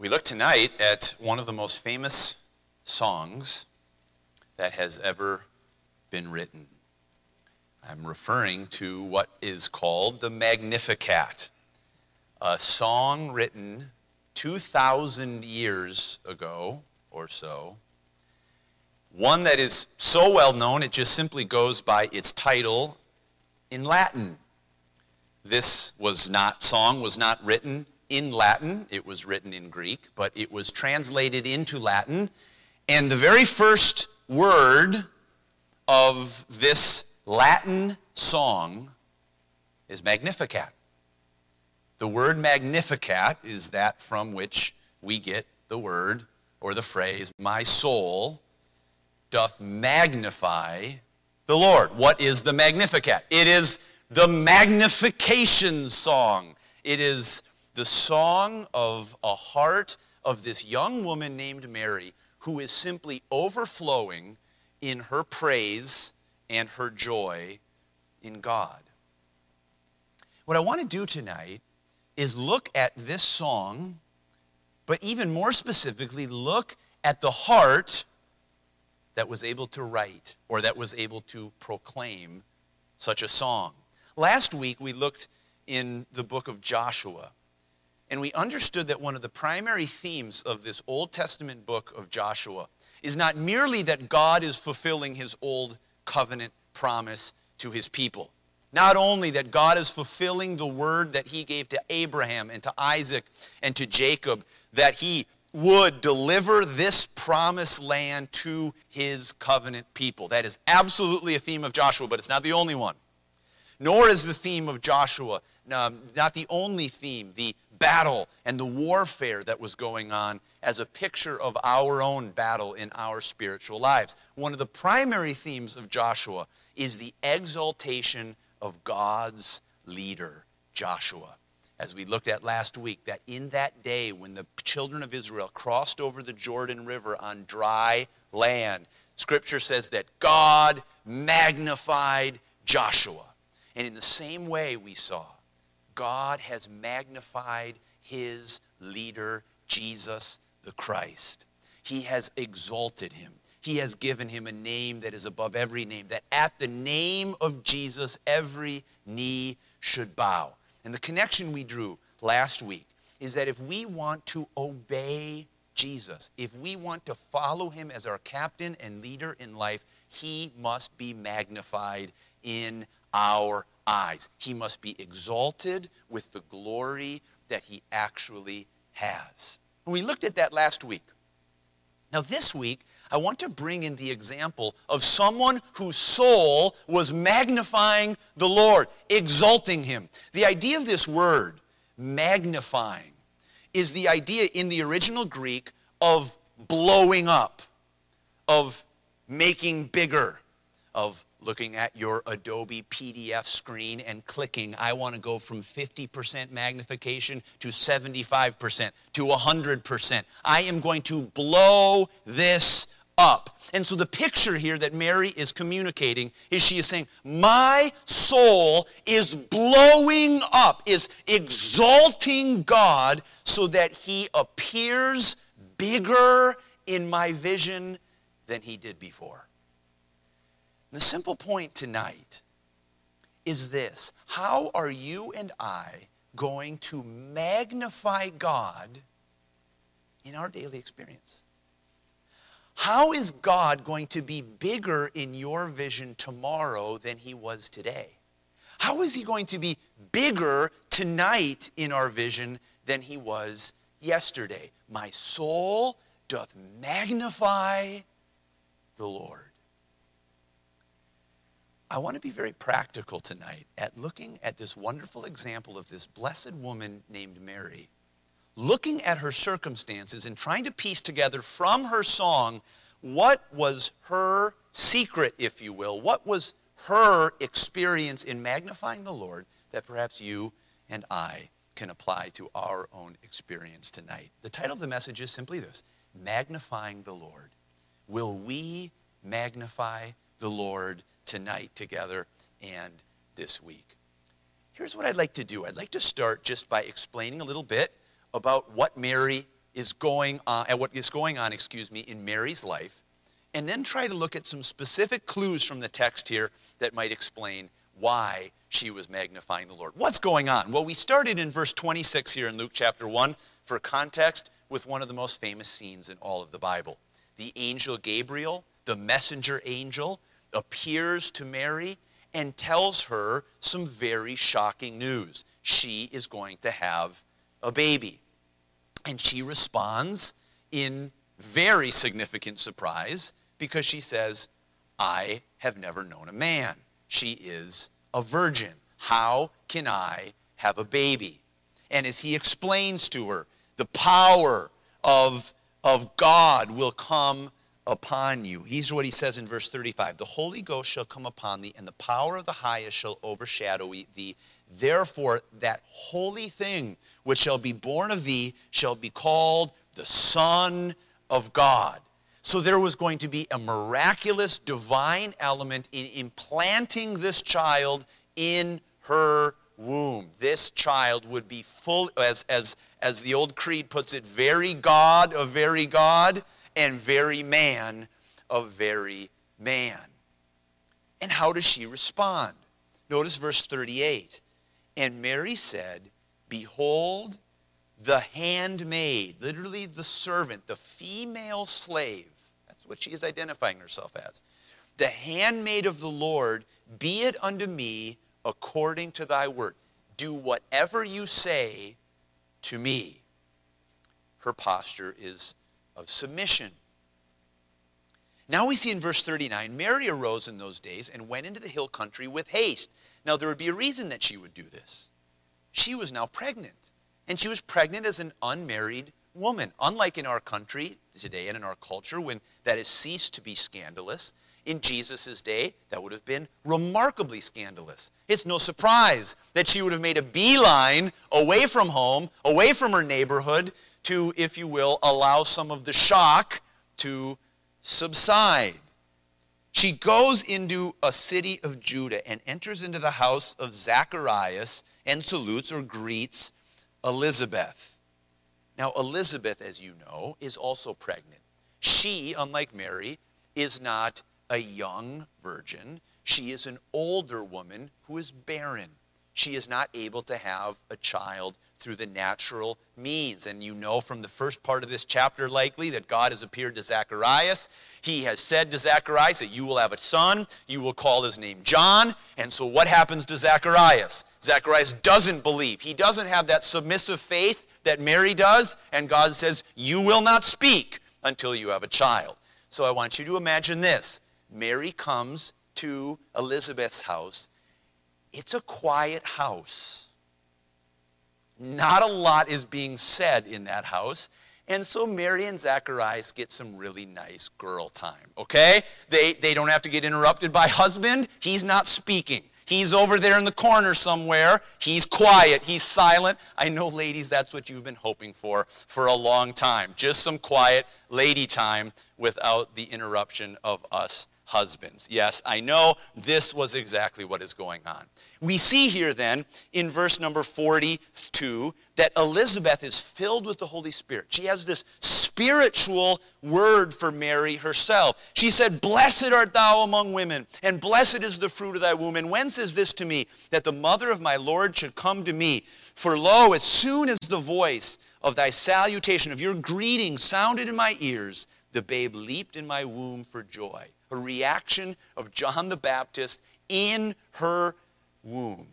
We look tonight at one of the most famous songs that has ever been written. I'm referring to what is called the Magnificat, a song written 2,000 years ago or so. One that is so well known, it just simply goes by its title in Latin. This was not, song was not written in Latin, it was written in Greek, but it was translated into Latin. And the very first word of this Latin song is Magnificat. The word Magnificat is that from which we get the word or the phrase, My soul doth magnify the Lord. What is the Magnificat? It is the magnification song. It is the song of a heart of this young woman named Mary who is simply overflowing in her praise and her joy in God. What I want to do tonight is look at this song, but even more specifically, look at the heart that was able to write or that was able to proclaim such a song. Last week, we looked in the book of Joshua, and we understood that one of the primary themes of this Old Testament book of Joshua is not merely that God is fulfilling his old covenant promise to his people. Not only that God is fulfilling the word that he gave to Abraham and to Isaac and to Jacob, that he would deliver this promised land to his covenant people. That is absolutely a theme of Joshua, but it's not the only one. Nor is the theme of Joshua um, not the only theme, the battle and the warfare that was going on as a picture of our own battle in our spiritual lives. One of the primary themes of Joshua is the exaltation of God's leader, Joshua. As we looked at last week, that in that day when the children of Israel crossed over the Jordan River on dry land, Scripture says that God magnified Joshua. And in the same way, we saw God has magnified his leader, Jesus the Christ. He has exalted him. He has given him a name that is above every name, that at the name of Jesus, every knee should bow. And the connection we drew last week is that if we want to obey Jesus, if we want to follow him as our captain and leader in life, he must be magnified in our eyes. He must be exalted with the glory that he actually has. And we looked at that last week. Now, this week, I want to bring in the example of someone whose soul was magnifying the Lord, exalting him. The idea of this word, magnifying, is the idea in the original Greek of blowing up, of making bigger, of looking at your Adobe PDF screen and clicking, I want to go from 50% magnification to 75% to 100%. I am going to blow this up. And so the picture here that Mary is communicating is she is saying, My soul is blowing up, is exalting God so that he appears bigger in my vision than he did before. The simple point tonight is this How are you and I going to magnify God in our daily experience? How is God going to be bigger in your vision tomorrow than he was today? How is he going to be bigger tonight in our vision than he was yesterday? My soul doth magnify the Lord. I want to be very practical tonight at looking at this wonderful example of this blessed woman named Mary, looking at her circumstances and trying to piece together from her song what was her secret, if you will, what was her experience in magnifying the Lord that perhaps you and I can apply to our own experience tonight. The title of the message is simply this Magnifying the Lord. Will we magnify the Lord tonight together and this week. Here's what I'd like to do I'd like to start just by explaining a little bit about what Mary is going on, at what is going on, excuse me, in Mary's life, and then try to look at some specific clues from the text here that might explain why she was magnifying the Lord. What's going on? Well, we started in verse 26 here in Luke chapter 1 for context with one of the most famous scenes in all of the Bible. The angel Gabriel, the messenger angel, appears to Mary and tells her some very shocking news. She is going to have a baby. And she responds in very significant surprise because she says, I have never known a man. She is a virgin. How can I have a baby? And as he explains to her, the power of, of God will come upon you. He's what he says in verse 35 The Holy Ghost shall come upon thee, and the power of the highest shall overshadow thee. Therefore, that holy thing which shall be born of thee shall be called the Son of God. So there was going to be a miraculous divine element in implanting this child in her womb. This child would be full, as, as, as the old creed puts it, very God of very God and very man of very man. And how does she respond? Notice verse 38. And Mary said, Behold, the handmaid, literally the servant, the female slave. That's what she is identifying herself as. The handmaid of the Lord, be it unto me according to thy word. Do whatever you say to me. Her posture is of submission. Now we see in verse 39 Mary arose in those days and went into the hill country with haste. Now there would be a reason that she would do this. She was now pregnant. And she was pregnant as an unmarried woman. Unlike in our country today and in our culture, when that has ceased to be scandalous, in Jesus' day, that would have been remarkably scandalous. It's no surprise that she would have made a beeline away from home, away from her neighborhood, to, if you will, allow some of the shock to subside. She goes into a city of Judah and enters into the house of Zacharias and salutes or greets Elizabeth. Now, Elizabeth, as you know, is also pregnant. She, unlike Mary, is not a young virgin. She is an older woman who is barren. She is not able to have a child through the natural means. And you know from the first part of this chapter, likely, that God has appeared to Zacharias. He has said to Zacharias that you will have a son, you will call his name John. And so what happens to Zacharias? Zacharias doesn't believe. He doesn't have that submissive faith that Mary does. And God says, You will not speak until you have a child. So I want you to imagine this Mary comes to Elizabeth's house. It's a quiet house. Not a lot is being said in that house. And so Mary and Zacharias get some really nice girl time, okay? They, they don't have to get interrupted by husband. He's not speaking. He's over there in the corner somewhere. He's quiet. He's silent. I know, ladies, that's what you've been hoping for for a long time. Just some quiet lady time without the interruption of us husbands. Yes, I know this was exactly what is going on. We see here then in verse number 42 that Elizabeth is filled with the Holy Spirit. She has this spiritual word for Mary herself. She said, Blessed art thou among women, and blessed is the fruit of thy womb. And whence is this to me, that the mother of my Lord should come to me? For lo, as soon as the voice of thy salutation, of your greeting sounded in my ears, the babe leaped in my womb for joy a reaction of John the Baptist in her womb.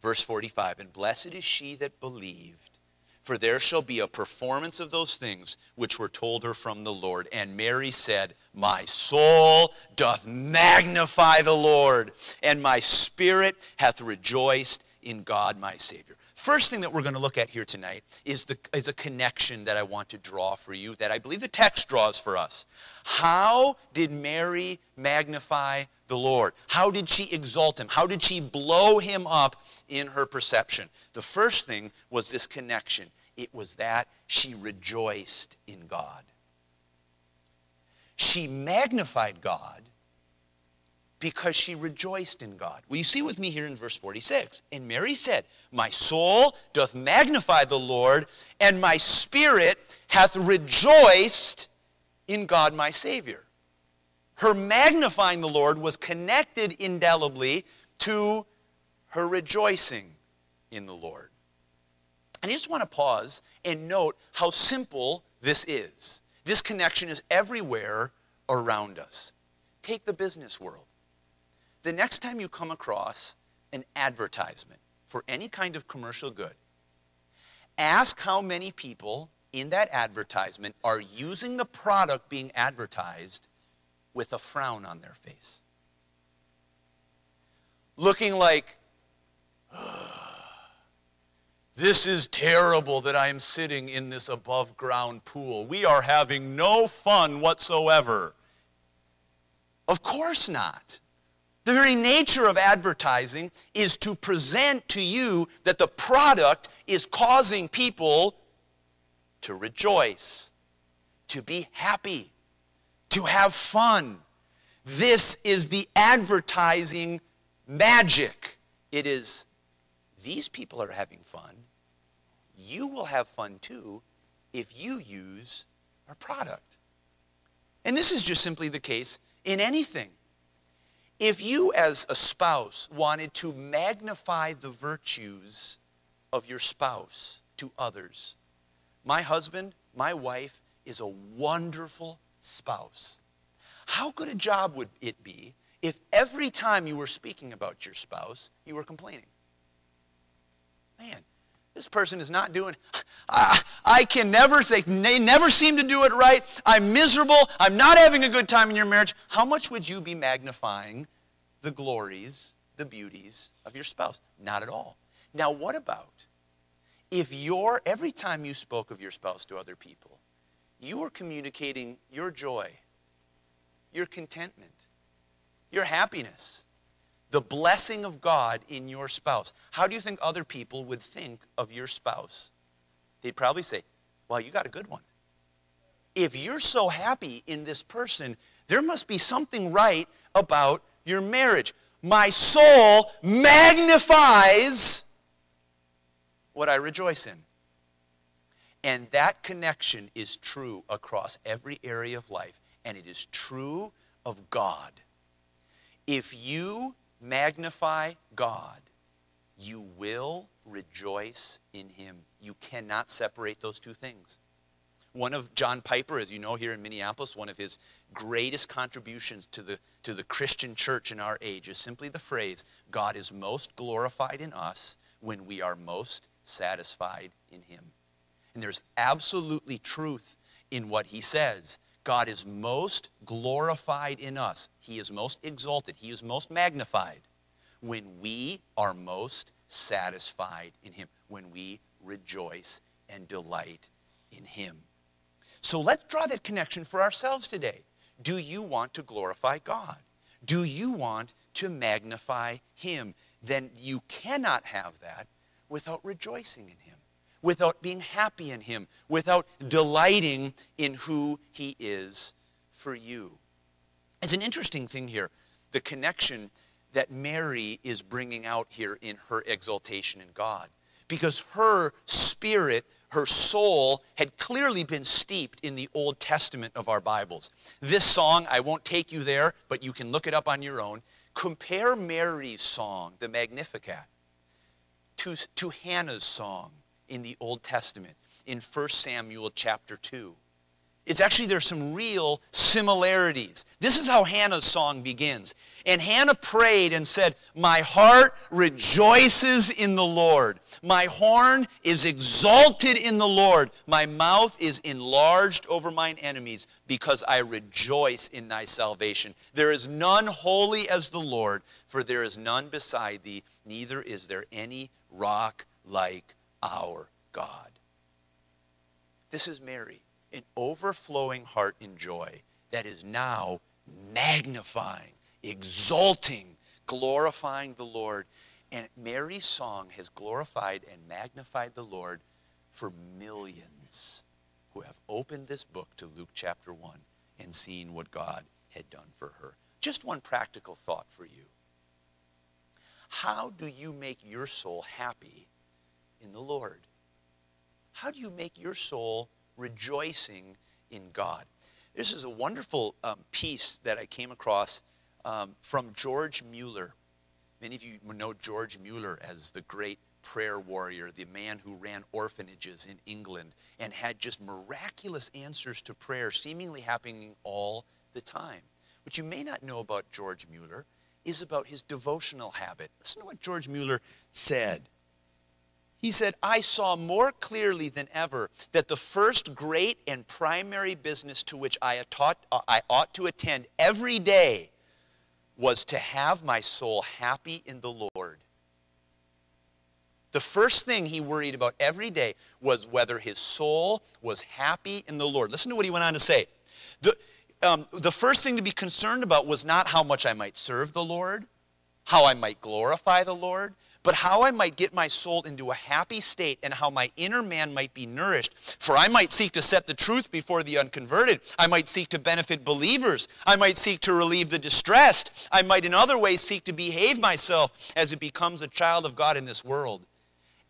Verse 45 And blessed is she that believed, for there shall be a performance of those things which were told her from the Lord. And Mary said, My soul doth magnify the Lord, and my spirit hath rejoiced in God my Savior. First thing that we're going to look at here tonight is, the, is a connection that I want to draw for you that I believe the text draws for us. How did Mary magnify the Lord? How did she exalt him? How did she blow him up in her perception? The first thing was this connection it was that she rejoiced in God. She magnified God Because she rejoiced in God. Well, you see with me here in verse 46. And Mary said, My soul doth magnify the Lord, and my spirit hath rejoiced in God my Savior. Her magnifying the Lord was connected indelibly to her rejoicing in the Lord. And I just want to pause and note how simple this is. This connection is everywhere around us. Take the business world. The next time you come across an advertisement for any kind of commercial good, ask how many people in that advertisement are using the product being advertised with a frown on their face. Looking like, this is terrible that I am sitting in this above ground pool. We are having no fun whatsoever. Of course not. The very nature of advertising is to present to you that the product is causing people to rejoice, to be happy, to have fun. This is the advertising magic. It is, these people are having fun. You will have fun too if you use our product. And this is just simply the case in anything. If you, as a spouse, wanted to magnify the virtues of your spouse to others, my husband, my wife, is a wonderful spouse. How good a job would it be if every time you were speaking about your spouse, you were complaining? Man, this person is not doing, I, I can never say, they never seem to do it right. I'm miserable. I'm not having a good time in your marriage. How much would you be magnifying the glories, the beauties of your spouse? Not at all. Now, what about if you're, every time you spoke of your spouse to other people, you were communicating your joy, your contentment, your happiness, the blessing of God in your spouse. How do you think other people would think of your spouse? They'd probably say, Well, you got a good one. If you're so happy in this person, there must be something right about your marriage. My soul magnifies what I rejoice in. And that connection is true across every area of life, and it is true of God. If you magnify God, you will rejoice in him. You cannot separate those two things. One of John Piper, as you know here in Minneapolis, one of his greatest contributions to the, to the Christian church in our age is simply the phrase God is most glorified in us when we are most satisfied in him. And there's absolutely truth in what he says. God is most glorified in us. He is most exalted. He is most magnified when we are most satisfied in Him, when we rejoice and delight in Him. So let's draw that connection for ourselves today. Do you want to glorify God? Do you want to magnify Him? Then you cannot have that without rejoicing in Him without being happy in Him, without delighting in who He is for you. It's an interesting thing here, the connection that Mary is bringing out here in her exaltation in God. Because her spirit, her soul, had clearly been steeped in the Old Testament of our Bibles. This song, I won't take you there, but you can look it up on your own. Compare Mary's song, the Magnificat, to, to Hannah's song, in the Old Testament, in 1 Samuel chapter 2. It's actually, there's some real similarities. This is how Hannah's song begins. And Hannah prayed and said, My heart rejoices in the Lord. My horn is exalted in the Lord. My mouth is enlarged over mine enemies because I rejoice in thy salvation. There is none holy as the Lord, for there is none beside thee, neither is there any rock like our God. This is Mary, an overflowing heart in joy that is now magnifying, exalting, glorifying the Lord. And Mary's song has glorified and magnified the Lord for millions who have opened this book to Luke chapter 1 and seen what God had done for her. Just one practical thought for you. How do you make your soul happy in the Lord? How do you make your soul rejoicing in God? This is a wonderful um, piece that I came across um, from George Mueller. Many of you know George Mueller as the great prayer warrior, the man who ran orphanages in England and had just miraculous answers to prayer seemingly happening all the time. What you may not know about George Mueller is about his devotional habit. Listen to what George Mueller said. He said, I saw more clearly than ever that the first great and primary business to which I, taught, I ought to attend every day was to have my soul happy in the Lord. The first thing he worried about every day was whether his soul was happy in the Lord. Listen to what he went on to say. The, um, the first thing to be concerned about was not how much I might serve the Lord, how I might glorify the Lord, but how I might get my soul into a happy state and how my inner man might be nourished. For I might seek to set the truth before the unconverted. I might seek to benefit believers. I might seek to relieve the distressed. I might in other ways seek to behave myself as it becomes a child of God in this world.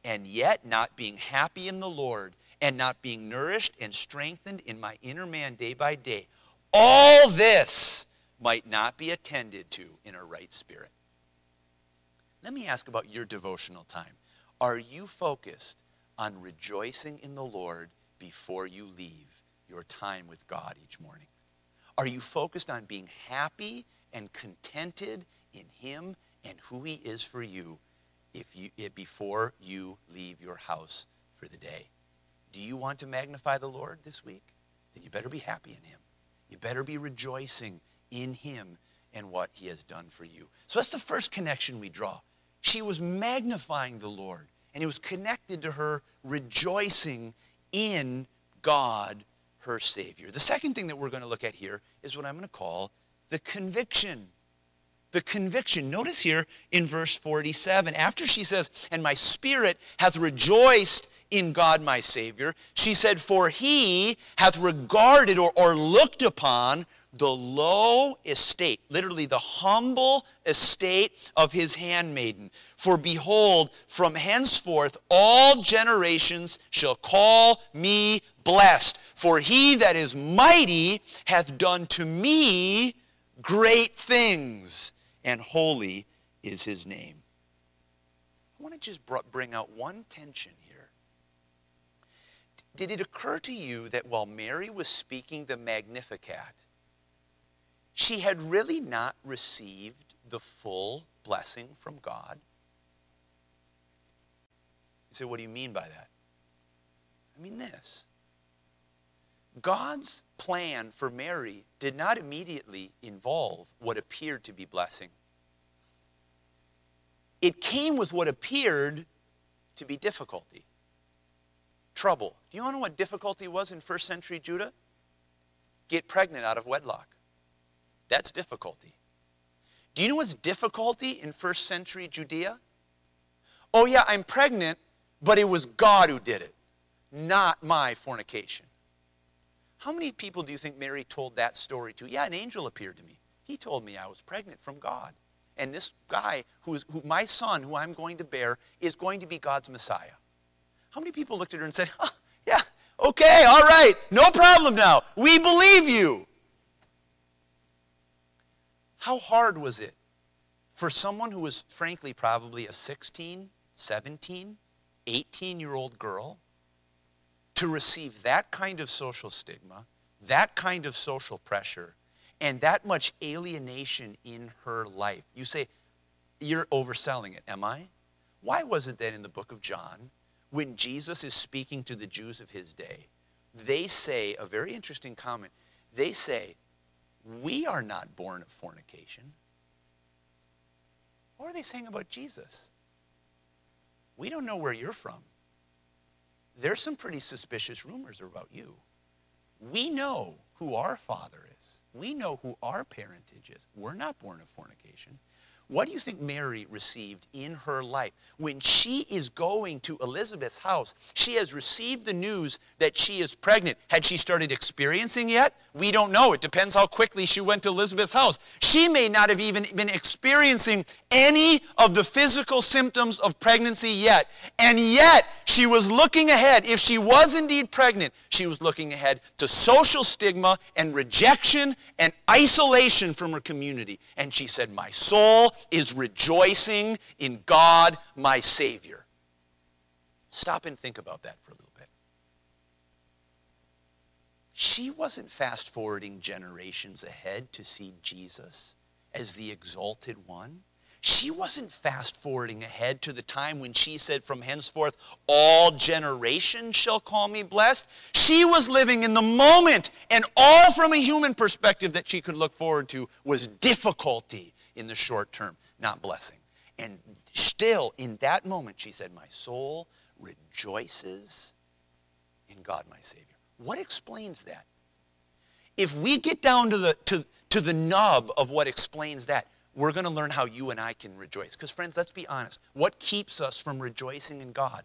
And yet, not being happy in the Lord and not being nourished and strengthened in my inner man day by day, all this might not be attended to in a right spirit. Let me ask about your devotional time. Are you focused on rejoicing in the Lord before you leave your time with God each morning? Are you focused on being happy and contented in Him and who He is for you if you if before you leave your house for the day? Do you want to magnify the Lord this week? Then you better be happy in Him. You better be rejoicing in Him and what He has done for you. So that's the first connection we draw. She was magnifying the Lord, and it was connected to her rejoicing in God, her Savior. The second thing that we're going to look at here is what I'm going to call the conviction. The conviction. Notice here in verse 47, after she says, And my spirit hath rejoiced in God my Savior, she said, For he hath regarded or, or looked upon the low estate, literally the humble estate of his handmaiden. For behold, from henceforth all generations shall call me blessed. For he that is mighty hath done to me great things, and holy is his name. I want to just bring out one tension here. Did it occur to you that while Mary was speaking the Magnificat, she had really not received the full blessing from God. You say, what do you mean by that? I mean this. God's plan for Mary did not immediately involve what appeared to be blessing. It came with what appeared to be difficulty, trouble. Do you know what difficulty was in first century Judah? Get pregnant out of wedlock. That's difficulty. Do you know what's difficulty in first century Judea? Oh, yeah, I'm pregnant, but it was God who did it, not my fornication. How many people do you think Mary told that story to? Yeah, an angel appeared to me. He told me I was pregnant from God. And this guy, who's, who, my son, who I'm going to bear, is going to be God's Messiah. How many people looked at her and said, oh, Yeah, okay, all right, no problem now. We believe you. How hard was it for someone who was, frankly, probably a 16, 17, 18 year old girl to receive that kind of social stigma, that kind of social pressure, and that much alienation in her life? You say, You're overselling it, am I? Why was it that in the book of John, when Jesus is speaking to the Jews of his day, they say a very interesting comment. They say, we are not born of fornication. What are they saying about Jesus? We don't know where you're from. There's some pretty suspicious rumors about you. We know who our father is. We know who our parentage is. We're not born of fornication. What do you think Mary received in her life? When she is going to Elizabeth's house, she has received the news that she is pregnant. Had she started experiencing yet? We don't know. It depends how quickly she went to Elizabeth's house. She may not have even been experiencing any of the physical symptoms of pregnancy yet. And yet, she was looking ahead. If she was indeed pregnant, she was looking ahead to social stigma and rejection and isolation from her community. And she said, My soul is rejoicing in God, my Savior. Stop and think about that for a little bit. She wasn't fast forwarding generations ahead to see Jesus as the exalted one. She wasn't fast forwarding ahead to the time when she said, From henceforth, all generations shall call me blessed. She was living in the moment, and all from a human perspective that she could look forward to was difficulty in the short term, not blessing. And still, in that moment, she said, My soul rejoices in God my Savior. What explains that? If we get down to the, to, to the nub of what explains that, we're going to learn how you and I can rejoice. Because, friends, let's be honest. What keeps us from rejoicing in God?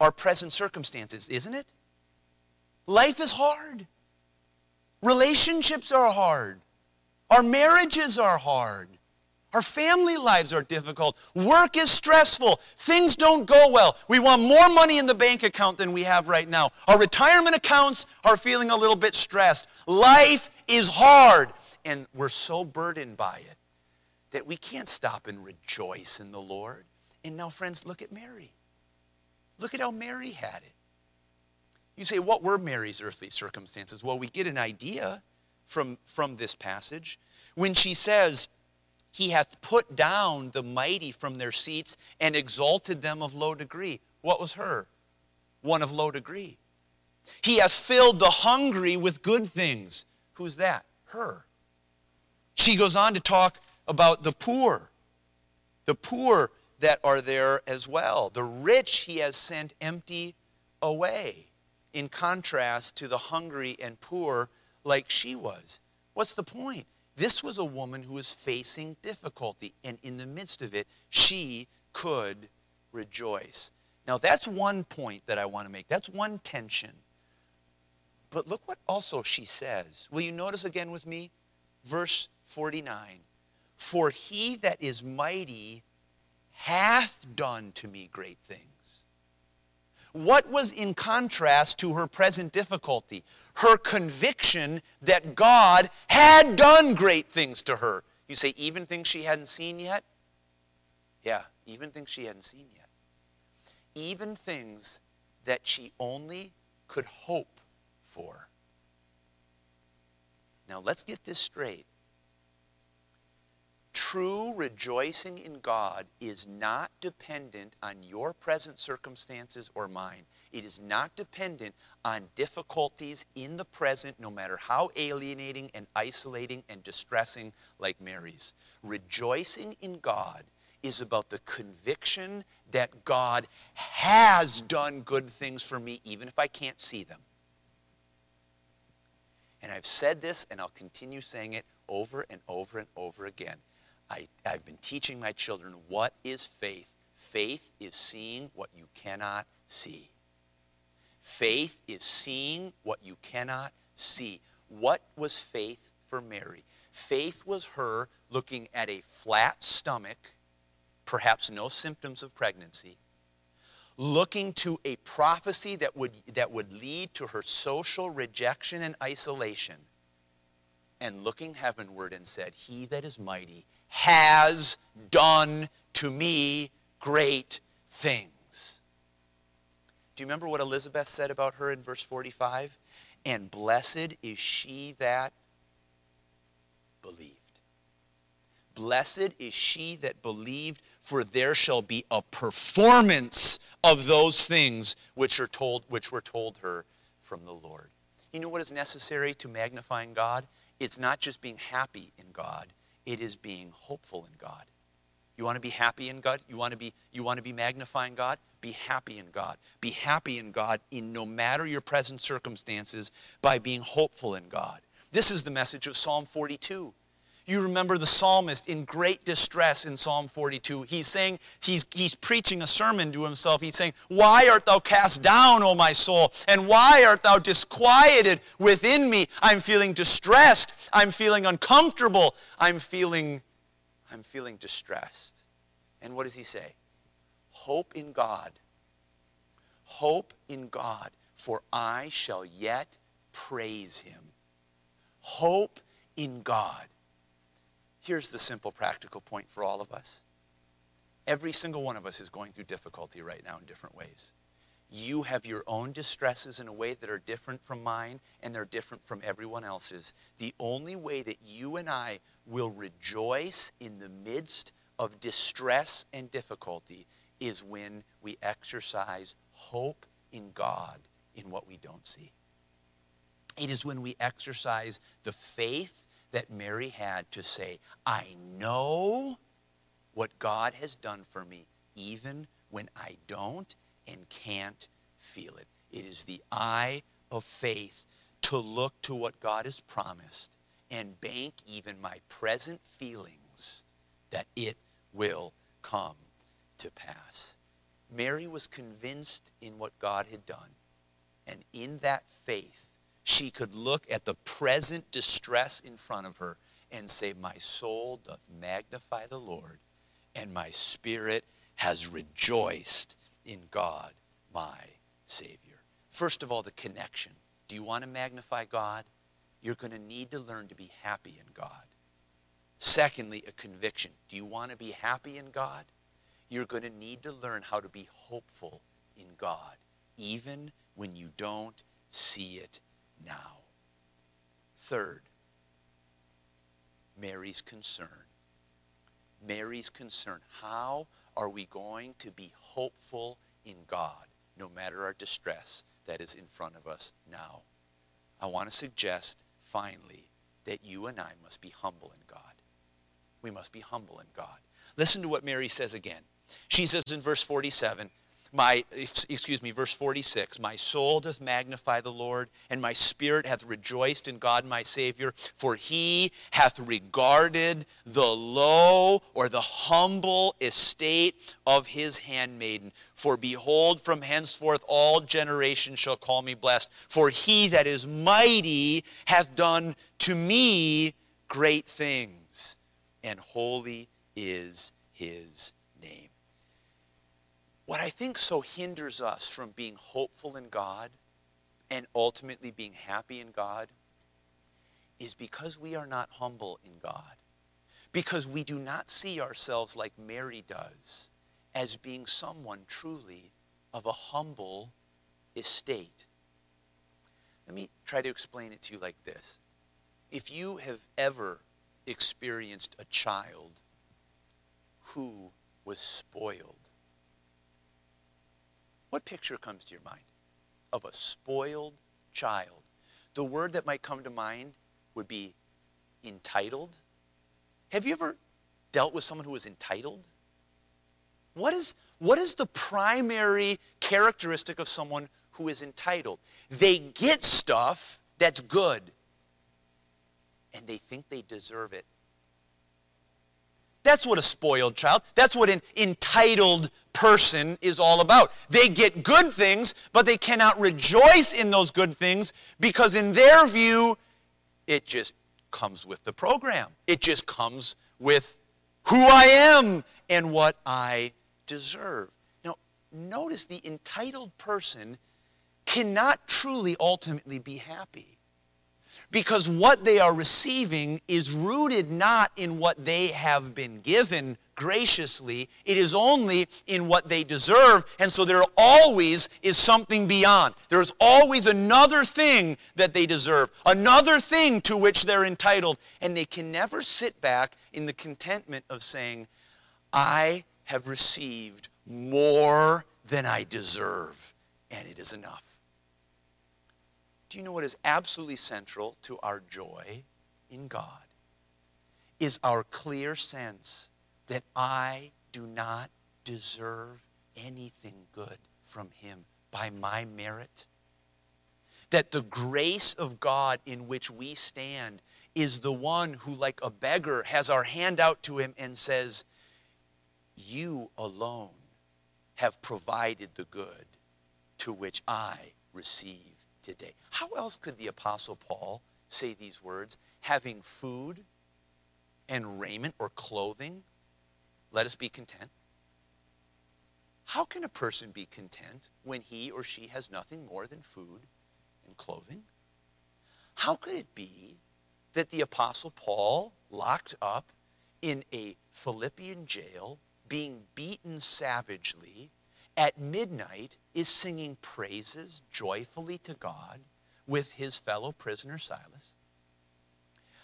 Our present circumstances, isn't it? Life is hard. Relationships are hard. Our marriages are hard. Our family lives are difficult. Work is stressful. Things don't go well. We want more money in the bank account than we have right now. Our retirement accounts are feeling a little bit stressed. Life is hard. And we're so burdened by it that we can't stop and rejoice in the Lord. And now, friends, look at Mary. Look at how Mary had it. You say, what were Mary's earthly circumstances? Well, we get an idea from, from this passage when she says, he hath put down the mighty from their seats and exalted them of low degree. What was her? One of low degree. He hath filled the hungry with good things. Who's that? Her. She goes on to talk about the poor, the poor that are there as well. The rich he has sent empty away, in contrast to the hungry and poor like she was. What's the point? This was a woman who was facing difficulty, and in the midst of it, she could rejoice. Now, that's one point that I want to make. That's one tension. But look what also she says. Will you notice again with me? Verse 49 For he that is mighty hath done to me great things. What was in contrast to her present difficulty? Her conviction that God had done great things to her. You say, even things she hadn't seen yet? Yeah, even things she hadn't seen yet. Even things that she only could hope for. Now let's get this straight. True rejoicing in God is not dependent on your present circumstances or mine. It is not dependent on difficulties in the present, no matter how alienating and isolating and distressing, like Mary's. Rejoicing in God is about the conviction that God has done good things for me, even if I can't see them. And I've said this, and I'll continue saying it over and over and over again. I, I've been teaching my children what is faith. Faith is seeing what you cannot see. Faith is seeing what you cannot see. What was faith for Mary? Faith was her looking at a flat stomach, perhaps no symptoms of pregnancy, looking to a prophecy that would, that would lead to her social rejection and isolation, and looking heavenward and said, He that is mighty has done to me great things. Do you remember what Elizabeth said about her in verse 45? And blessed is she that believed. Blessed is she that believed, for there shall be a performance of those things which are told which were told her from the Lord. You know what is necessary to magnifying God? It's not just being happy in God, it is being hopeful in God. You want to be happy in God? You want to be you want to be magnifying God? Be happy in God. Be happy in God in no matter your present circumstances by being hopeful in God. This is the message of Psalm 42. You remember the psalmist in great distress in Psalm 42. He's saying, he's, he's preaching a sermon to himself. He's saying, Why art thou cast down, O my soul? And why art thou disquieted within me? I'm feeling distressed. I'm feeling uncomfortable. I'm feeling, I'm feeling distressed. And what does he say? Hope in God. Hope in God, for I shall yet praise him. Hope in God. Here's the simple practical point for all of us. Every single one of us is going through difficulty right now in different ways. You have your own distresses in a way that are different from mine and they're different from everyone else's. The only way that you and I will rejoice in the midst of distress and difficulty is when we exercise hope in God in what we don't see. It is when we exercise the faith that Mary had to say, I know what God has done for me, even when I don't and can't feel it. It is the eye of faith to look to what God has promised and bank even my present feelings that it will come to pass. Mary was convinced in what God had done. And in that faith, she could look at the present distress in front of her and say, My soul doth magnify the Lord, and my spirit has rejoiced in God, my Savior. First of all, the connection. Do you want to magnify God? You're going to need to learn to be happy in God. Secondly, a conviction. Do you want to be happy in God? You're going to need to learn how to be hopeful in God, even when you don't see it now. Third, Mary's concern. Mary's concern. How are we going to be hopeful in God no matter our distress that is in front of us now? I want to suggest, finally, that you and I must be humble in God. We must be humble in God. Listen to what Mary says again. She says in verse 47 my excuse me verse 46 my soul doth magnify the lord and my spirit hath rejoiced in god my savior for he hath regarded the low or the humble estate of his handmaiden. For behold from henceforth all generations shall call me blessed for he that is mighty hath done to me great things and holy is his name what I think so hinders us from being hopeful in God and ultimately being happy in God is because we are not humble in God. Because we do not see ourselves like Mary does as being someone truly of a humble estate. Let me try to explain it to you like this. If you have ever experienced a child who was spoiled, what picture comes to your mind of a spoiled child? The word that might come to mind would be entitled. Have you ever dealt with someone who is entitled? What is, what is the primary characteristic of someone who is entitled? They get stuff that's good, and they think they deserve it. That's what a spoiled child, that's what an entitled person is all about. They get good things, but they cannot rejoice in those good things because, in their view, it just comes with the program. It just comes with who I am and what I deserve. Now, notice the entitled person cannot truly ultimately be happy because what they are receiving is rooted not in what they have been given graciously, it is only in what they deserve. And so there always is something beyond. There's always another thing that they deserve, another thing to which they're entitled. And they can never sit back in the contentment of saying, I have received more than I deserve, and it is enough. Do you know what is absolutely central to our joy in God? Is our clear sense that I do not deserve anything good from Him by my merit. that the grace of God in which we stand is the one who, like a beggar, has our hand out to him and says, You alone have provided the good to which I receive today. How else could the Apostle Paul say these words? Having food and raiment or clothing, let us be content. How can a person be content when he or she has nothing more than food and clothing? How could it be that the Apostle Paul, locked up in a Philippian jail, being beaten savagely, at midnight is singing praises joyfully to God with his fellow prisoner Silas?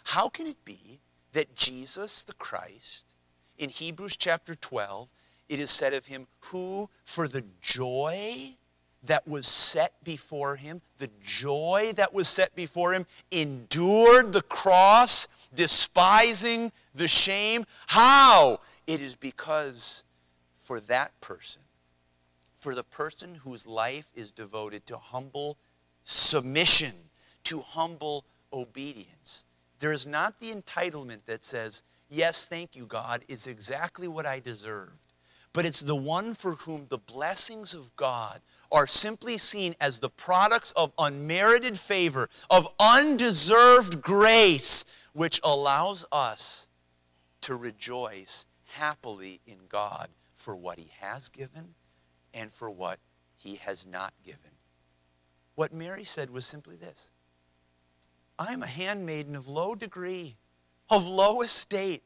How can it be that Jesus the Christ, in Hebrews chapter 12, it is said of him, who for the joy that was set before him, the joy that was set before him, endured the cross, despising the shame. How? It is because for that person, for the person whose life is devoted to humble submission, to humble obedience, there is not the entitlement that says, Yes, thank you, God, it's exactly what I deserved. But it's the one for whom the blessings of God are simply seen as the products of unmerited favor, of undeserved grace, which allows us to rejoice happily in God for what He has given and for what He has not given. What Mary said was simply this I'm a handmaiden of low degree, of low estate.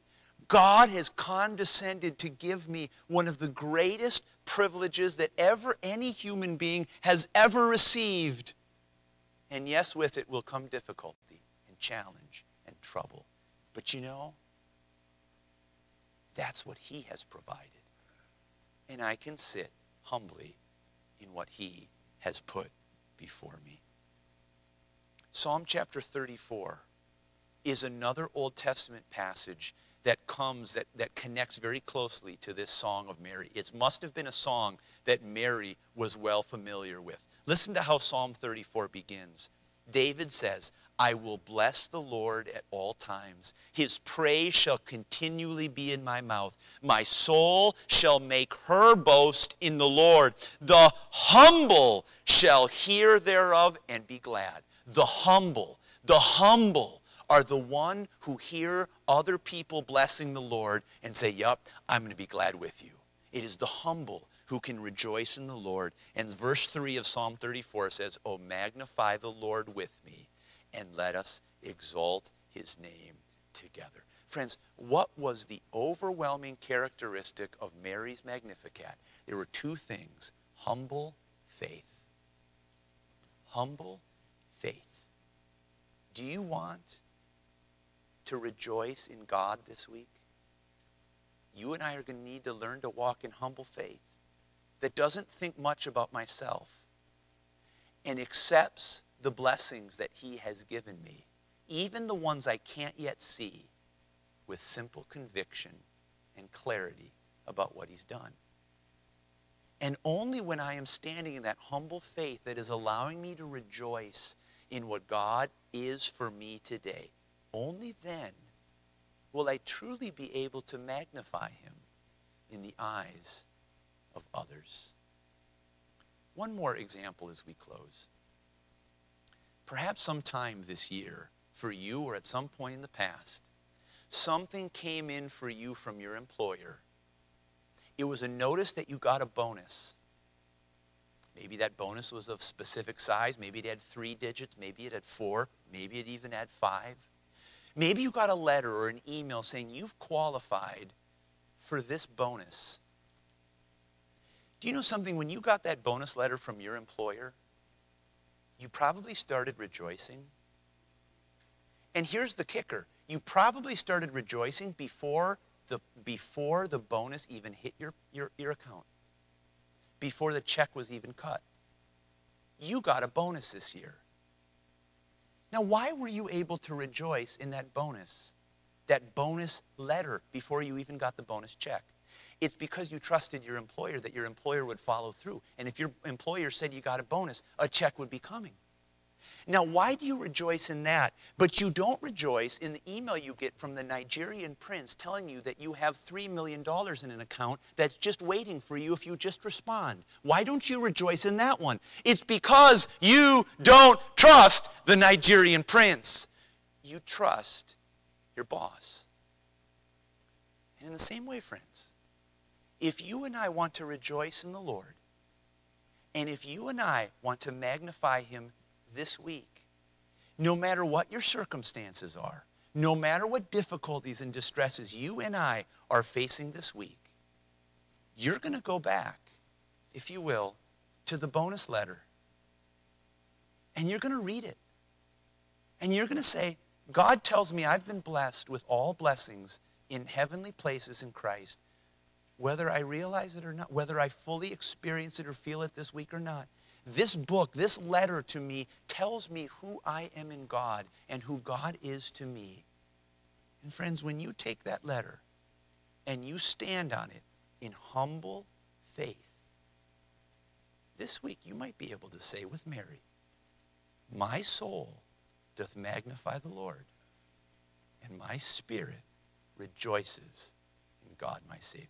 God has condescended to give me one of the greatest privileges that ever any human being has ever received. And yes, with it will come difficulty and challenge and trouble. But you know, that's what He has provided. And I can sit humbly in what He has put before me. Psalm chapter 34 is another Old Testament passage that comes, that, that connects very closely to this song of Mary. It must have been a song that Mary was well familiar with. Listen to how Psalm 34 begins. David says, I will bless the Lord at all times. His praise shall continually be in my mouth. My soul shall make her boast in the Lord. The humble shall hear thereof and be glad. The humble, the humble are the one who hear other people blessing the Lord and say, Yup, I'm going to be glad with you. It is the humble who can rejoice in the Lord. And verse 3 of Psalm 34 says, Oh, magnify the Lord with me, and let us exalt his name together. Friends, what was the overwhelming characteristic of Mary's Magnificat? There were two things humble faith. Humble faith. Do you want to rejoice in God this week, you and I are going to need to learn to walk in humble faith that doesn't think much about myself and accepts the blessings that He has given me, even the ones I can't yet see, with simple conviction and clarity about what He's done. And only when I am standing in that humble faith that is allowing me to rejoice in what God is for me today only then will I truly be able to magnify him in the eyes of others. One more example as we close. Perhaps sometime this year, for you or at some point in the past, something came in for you from your employer. It was a notice that you got a bonus. Maybe that bonus was of specific size. Maybe it had three digits. Maybe it had four. Maybe it even had five. Maybe you got a letter or an email saying you've qualified for this bonus. Do you know something? When you got that bonus letter from your employer, you probably started rejoicing. And here's the kicker you probably started rejoicing before the, before the bonus even hit your, your, your account, before the check was even cut. You got a bonus this year. Now, why were you able to rejoice in that bonus, that bonus letter before you even got the bonus check? It's because you trusted your employer that your employer would follow through. And if your employer said you got a bonus, a check would be coming. Now, why do you rejoice in that? But you don't rejoice in the email you get from the Nigerian prince telling you that you have $3 million in an account that's just waiting for you if you just respond. Why don't you rejoice in that one? It's because you don't trust the Nigerian prince. You trust your boss. And in the same way, friends, if you and I want to rejoice in the Lord, and if you and I want to magnify him this week, no matter what your circumstances are, no matter what difficulties and distresses you and I are facing this week, you're going to go back, if you will, to the bonus letter. And you're going to read it. And you're going to say, God tells me I've been blessed with all blessings in heavenly places in Christ, whether I realize it or not, whether I fully experience it or feel it this week or not. This book, this letter to me, tells me who I am in God and who God is to me. And friends, when you take that letter and you stand on it in humble faith, this week you might be able to say with Mary, My soul doth magnify the Lord, and my spirit rejoices in God my Savior.